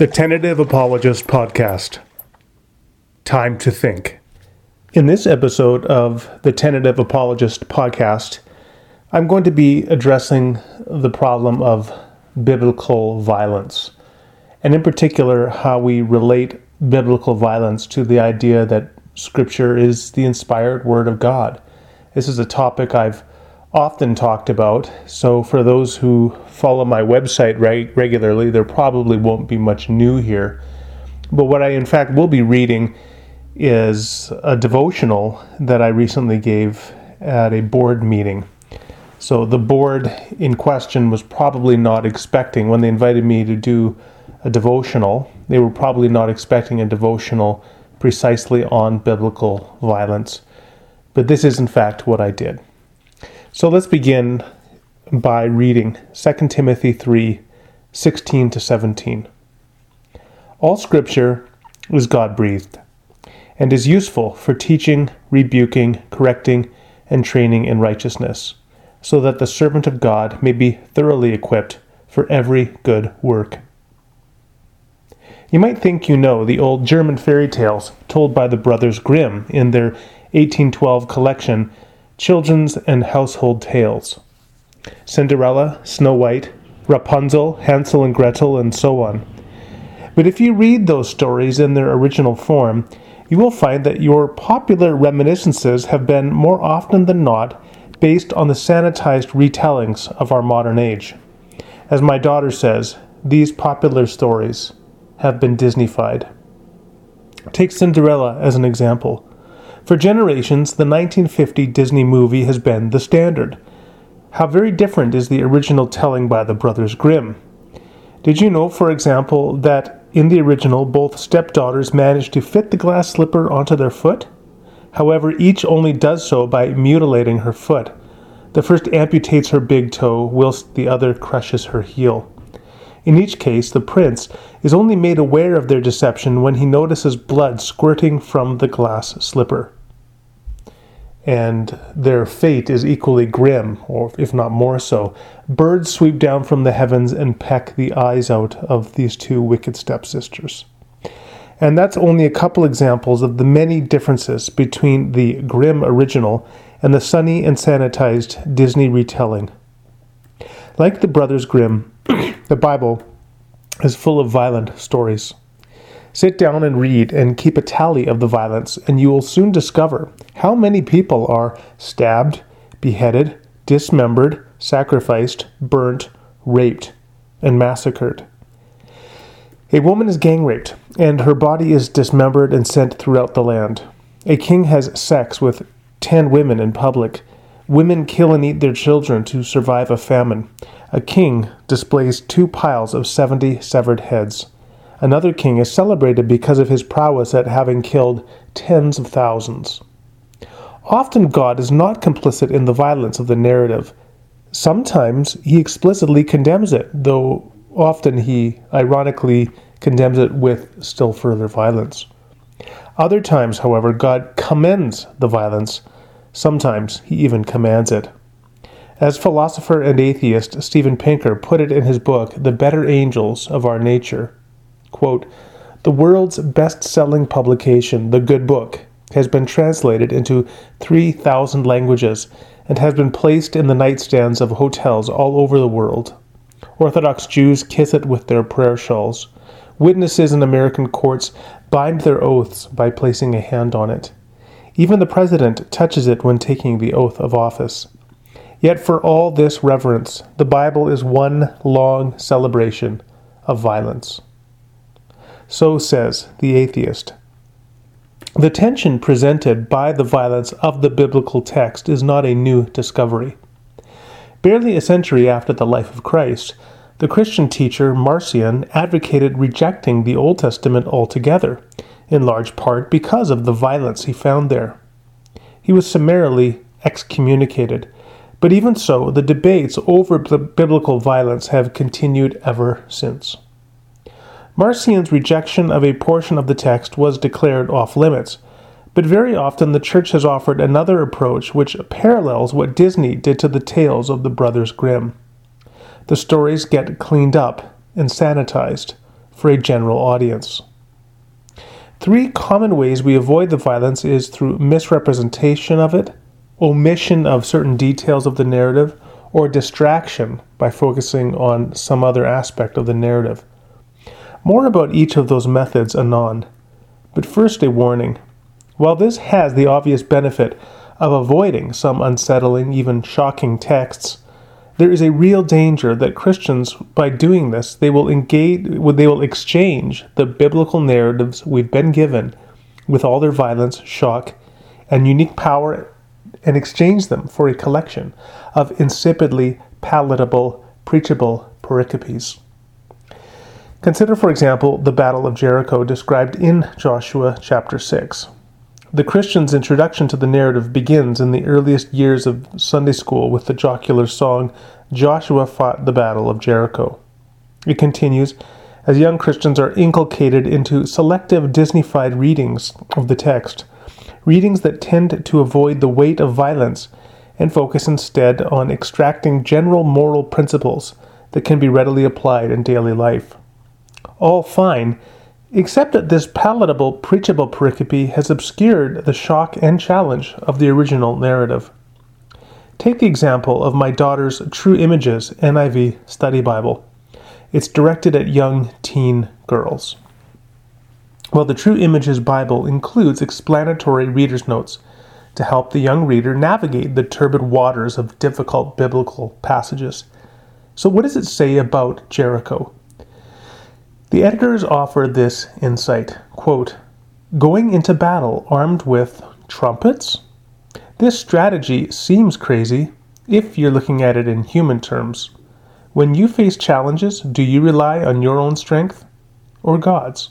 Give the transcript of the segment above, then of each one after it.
The Tentative Apologist Podcast. Time to think. In this episode of the Tentative Apologist Podcast, I'm going to be addressing the problem of biblical violence, and in particular, how we relate biblical violence to the idea that Scripture is the inspired Word of God. This is a topic I've often talked about. So, for those who follow my website reg- regularly, there probably won't be much new here. But what I, in fact, will be reading is a devotional that I recently gave at a board meeting. So, the board in question was probably not expecting, when they invited me to do a devotional, they were probably not expecting a devotional precisely on biblical violence. But this is, in fact, what I did. So let's begin by reading 2 Timothy 3 16 to 17. All scripture is God breathed and is useful for teaching, rebuking, correcting, and training in righteousness, so that the servant of God may be thoroughly equipped for every good work. You might think you know the old German fairy tales told by the brothers Grimm in their 1812 collection Children's and Household Tales. Cinderella, Snow White, Rapunzel, Hansel and Gretel, and so on. But if you read those stories in their original form, you will find that your popular reminiscences have been more often than not based on the sanitized retellings of our modern age. As my daughter says, these popular stories have been Disneyfied. Take Cinderella as an example. For generations, the 1950 Disney movie has been the standard. How very different is the original telling by the Brothers Grimm. Did you know, for example, that in the original both stepdaughters manage to fit the glass slipper onto their foot? However, each only does so by mutilating her foot. The first amputates her big toe, whilst the other crushes her heel. In each case, the prince is only made aware of their deception when he notices blood squirting from the glass slipper. And their fate is equally grim, or if not more so. Birds sweep down from the heavens and peck the eyes out of these two wicked stepsisters. And that's only a couple examples of the many differences between the grim original and the sunny and sanitized Disney retelling. Like the Brothers Grimm, the Bible is full of violent stories. Sit down and read and keep a tally of the violence, and you will soon discover how many people are stabbed, beheaded, dismembered, sacrificed, burnt, raped, and massacred. A woman is gang raped, and her body is dismembered and sent throughout the land. A king has sex with ten women in public. Women kill and eat their children to survive a famine. A king displays two piles of 70 severed heads. Another king is celebrated because of his prowess at having killed tens of thousands. Often God is not complicit in the violence of the narrative. Sometimes he explicitly condemns it, though often he ironically condemns it with still further violence. Other times, however, God commends the violence. Sometimes he even commands it. As philosopher and atheist Steven Pinker put it in his book, The Better Angels of Our Nature, quote, the world's best selling publication, The Good Book, has been translated into 3,000 languages and has been placed in the nightstands of hotels all over the world. Orthodox Jews kiss it with their prayer shawls. Witnesses in American courts bind their oaths by placing a hand on it. Even the president touches it when taking the oath of office. Yet for all this reverence, the Bible is one long celebration of violence. So says the atheist. The tension presented by the violence of the biblical text is not a new discovery. Barely a century after the life of Christ, the Christian teacher Marcion advocated rejecting the Old Testament altogether, in large part because of the violence he found there. He was summarily excommunicated but even so, the debates over biblical violence have continued ever since. Marcion's rejection of a portion of the text was declared off limits, but very often the church has offered another approach which parallels what Disney did to the tales of the Brothers Grimm. The stories get cleaned up and sanitized, for a general audience. Three common ways we avoid the violence is through misrepresentation of it, omission of certain details of the narrative, or distraction by focusing on some other aspect of the narrative. More about each of those methods anon. But first, a warning. While this has the obvious benefit of avoiding some unsettling, even shocking texts, there is a real danger that Christians, by doing this, they will engage, they will exchange the biblical narratives we've been given with all their violence, shock, and unique power, and exchange them for a collection of insipidly palatable, preachable pericopes. Consider, for example, the Battle of Jericho described in Joshua chapter 6. The Christian's introduction to the narrative begins in the earliest years of Sunday school with the jocular song, Joshua Fought the Battle of Jericho. It continues as young Christians are inculcated into selective Disneyfied readings of the text, readings that tend to avoid the weight of violence and focus instead on extracting general moral principles that can be readily applied in daily life. All fine except that this palatable, preachable pericope has obscured the shock and challenge of the original narrative. Take the example of my daughter's True Images NIV study Bible. It's directed at young teen girls. Well, the True Images Bible includes explanatory reader's notes to help the young reader navigate the turbid waters of difficult biblical passages. So, what does it say about Jericho? The editors offer this insight quote, Going into battle armed with trumpets? This strategy seems crazy if you're looking at it in human terms. When you face challenges, do you rely on your own strength or God's?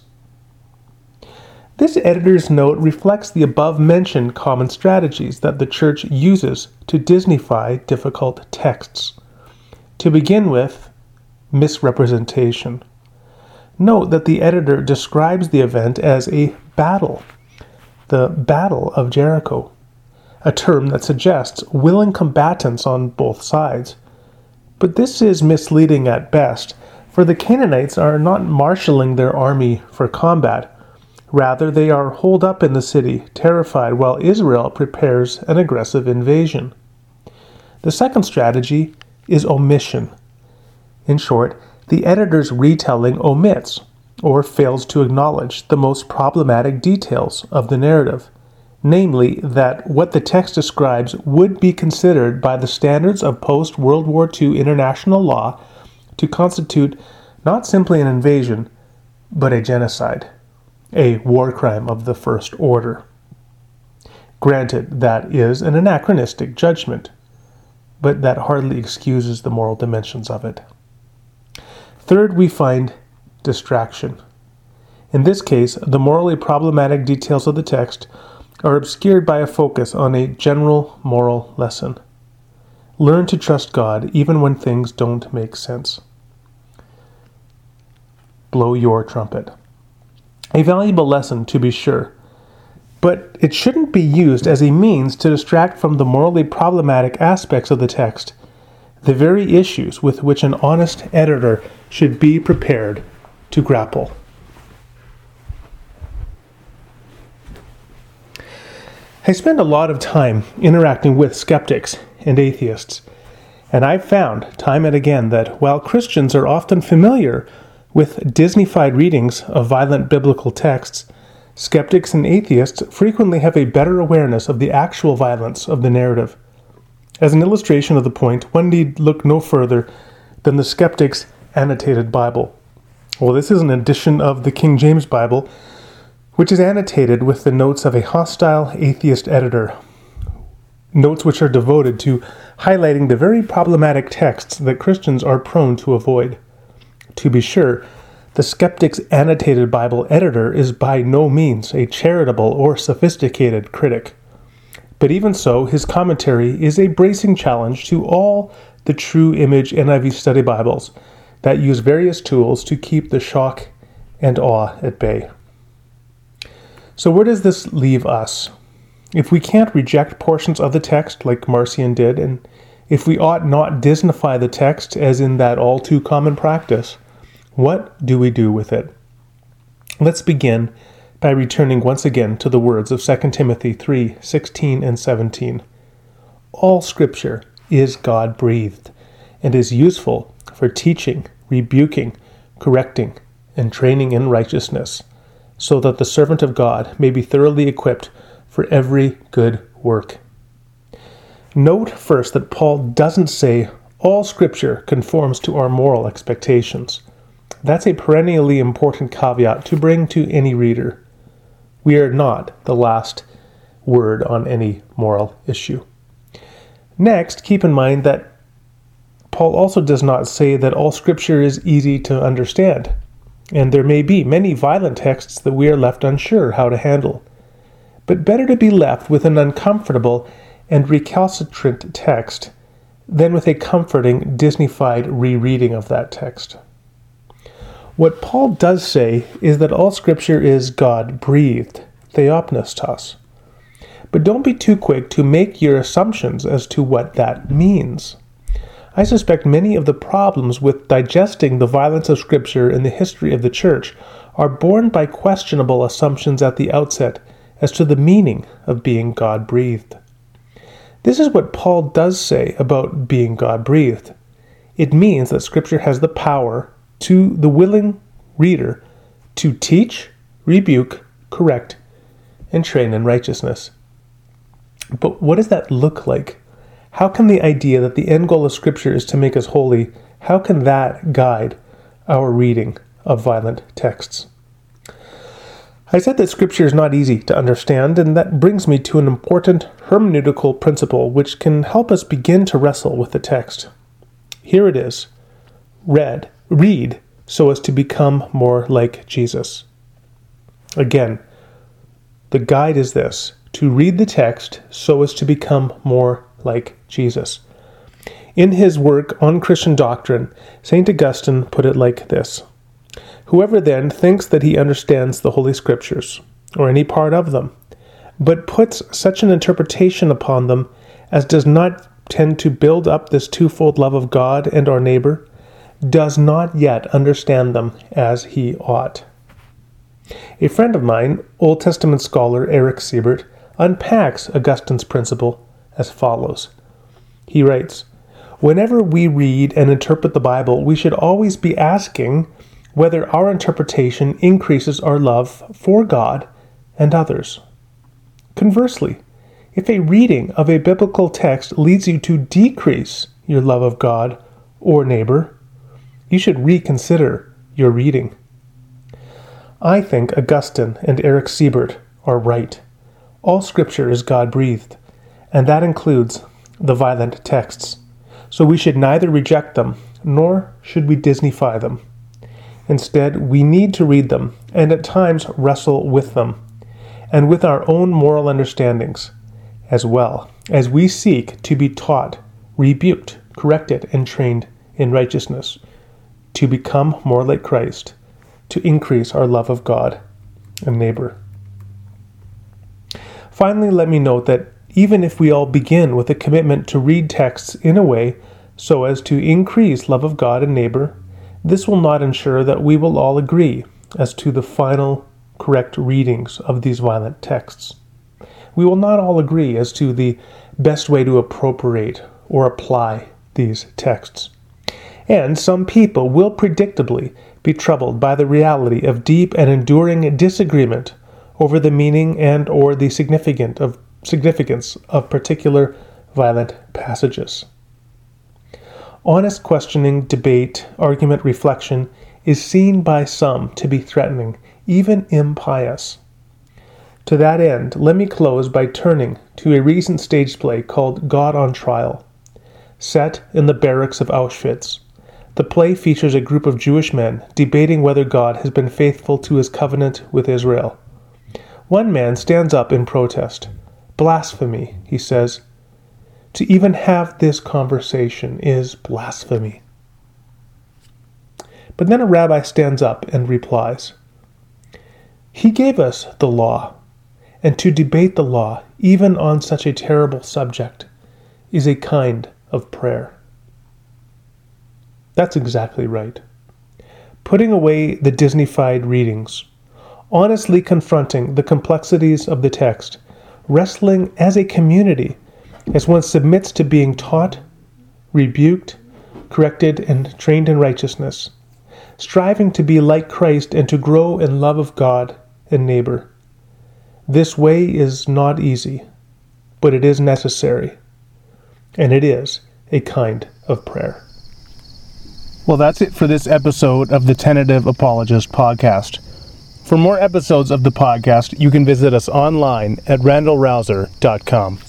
This editor's note reflects the above mentioned common strategies that the church uses to Disneyfy difficult texts. To begin with, misrepresentation. Note that the editor describes the event as a battle, the Battle of Jericho, a term that suggests willing combatants on both sides. But this is misleading at best, for the Canaanites are not marshaling their army for combat. Rather, they are holed up in the city, terrified, while Israel prepares an aggressive invasion. The second strategy is omission. In short, the editor's retelling omits or fails to acknowledge the most problematic details of the narrative, namely that what the text describes would be considered by the standards of post World War II international law to constitute not simply an invasion, but a genocide, a war crime of the first order. Granted, that is an anachronistic judgment, but that hardly excuses the moral dimensions of it. Third, we find distraction. In this case, the morally problematic details of the text are obscured by a focus on a general moral lesson. Learn to trust God even when things don't make sense. Blow your trumpet. A valuable lesson, to be sure, but it shouldn't be used as a means to distract from the morally problematic aspects of the text the very issues with which an honest editor should be prepared to grapple. I spend a lot of time interacting with skeptics and atheists, and I've found time and again that while Christians are often familiar with Disneyfied readings of violent biblical texts, skeptics and atheists frequently have a better awareness of the actual violence of the narrative. As an illustration of the point, one need look no further than the skeptic's annotated Bible. Well, this is an edition of the King James Bible, which is annotated with the notes of a hostile atheist editor. Notes which are devoted to highlighting the very problematic texts that Christians are prone to avoid. To be sure, the skeptic's annotated Bible editor is by no means a charitable or sophisticated critic. But even so, his commentary is a bracing challenge to all the true image NIV study Bibles that use various tools to keep the shock and awe at bay. So, where does this leave us? If we can't reject portions of the text like Marcion did, and if we ought not Disneyfy the text as in that all too common practice, what do we do with it? Let's begin by returning once again to the words of 2 Timothy 3 16 and 17. All Scripture is God breathed and is useful for teaching, rebuking, correcting, and training in righteousness, so that the servant of God may be thoroughly equipped for every good work. Note first that Paul doesn't say all Scripture conforms to our moral expectations. That's a perennially important caveat to bring to any reader. We are not the last word on any moral issue. Next, keep in mind that Paul also does not say that all Scripture is easy to understand, and there may be many violent texts that we are left unsure how to handle. But better to be left with an uncomfortable and recalcitrant text than with a comforting, Disneyfied rereading of that text. What Paul does say is that all Scripture is God breathed, theopneustos. But don't be too quick to make your assumptions as to what that means. I suspect many of the problems with digesting the violence of Scripture in the history of the Church are born by questionable assumptions at the outset as to the meaning of being God breathed. This is what Paul does say about being God breathed. It means that Scripture has the power to the willing reader to teach, rebuke, correct, and train in righteousness. But what does that look like? How can the idea that the end goal of Scripture is to make us holy, how can that guide our reading of violent texts? I said that Scripture is not easy to understand, and that brings me to an important hermeneutical principle which can help us begin to wrestle with the text. Here it is read, read so as to become more like Jesus. Again, the guide is this to read the text so as to become more like Jesus. In his work on Christian doctrine, St. Augustine put it like this Whoever then thinks that he understands the Holy Scriptures, or any part of them, but puts such an interpretation upon them as does not tend to build up this twofold love of God and our neighbor, does not yet understand them as he ought. A friend of mine, Old Testament scholar Eric Seibert, unpacks Augustine's principle as follows. He writes, Whenever we read and interpret the Bible, we should always be asking whether our interpretation increases our love for God and others. Conversely, if a reading of a biblical text leads you to decrease your love of God or neighbor, you should reconsider your reading. I think Augustine and Eric Seibert are right. All scripture is God breathed, and that includes the violent texts. So we should neither reject them nor should we Disneyfy them. Instead, we need to read them and at times wrestle with them and with our own moral understandings as well as we seek to be taught, rebuked, corrected, and trained in righteousness to become more like Christ, to increase our love of God and neighbor. Finally, let me note that even if we all begin with a commitment to read texts in a way so as to increase love of God and neighbor this will not ensure that we will all agree as to the final correct readings of these violent texts. We will not all agree as to the best way to appropriate or apply these texts. And some people will predictably be troubled by the reality of deep and enduring disagreement over the meaning and or the significant of, significance of particular violent passages. Honest questioning, debate, argument, reflection is seen by some to be threatening, even impious. To that end, let me close by turning to a recent stage play called God on Trial. Set in the barracks of Auschwitz, the play features a group of Jewish men debating whether God has been faithful to his covenant with Israel. One man stands up in protest. Blasphemy, he says. To even have this conversation is blasphemy. But then a rabbi stands up and replies He gave us the law, and to debate the law, even on such a terrible subject, is a kind of prayer. That's exactly right. Putting away the Disneyfied readings, honestly confronting the complexities of the text, wrestling as a community as one submits to being taught, rebuked, corrected, and trained in righteousness, striving to be like Christ and to grow in love of God and neighbor. This way is not easy, but it is necessary, and it is a kind of prayer. Well, that's it for this episode of the Tentative Apologist podcast. For more episodes of the podcast, you can visit us online at randalrauser.com.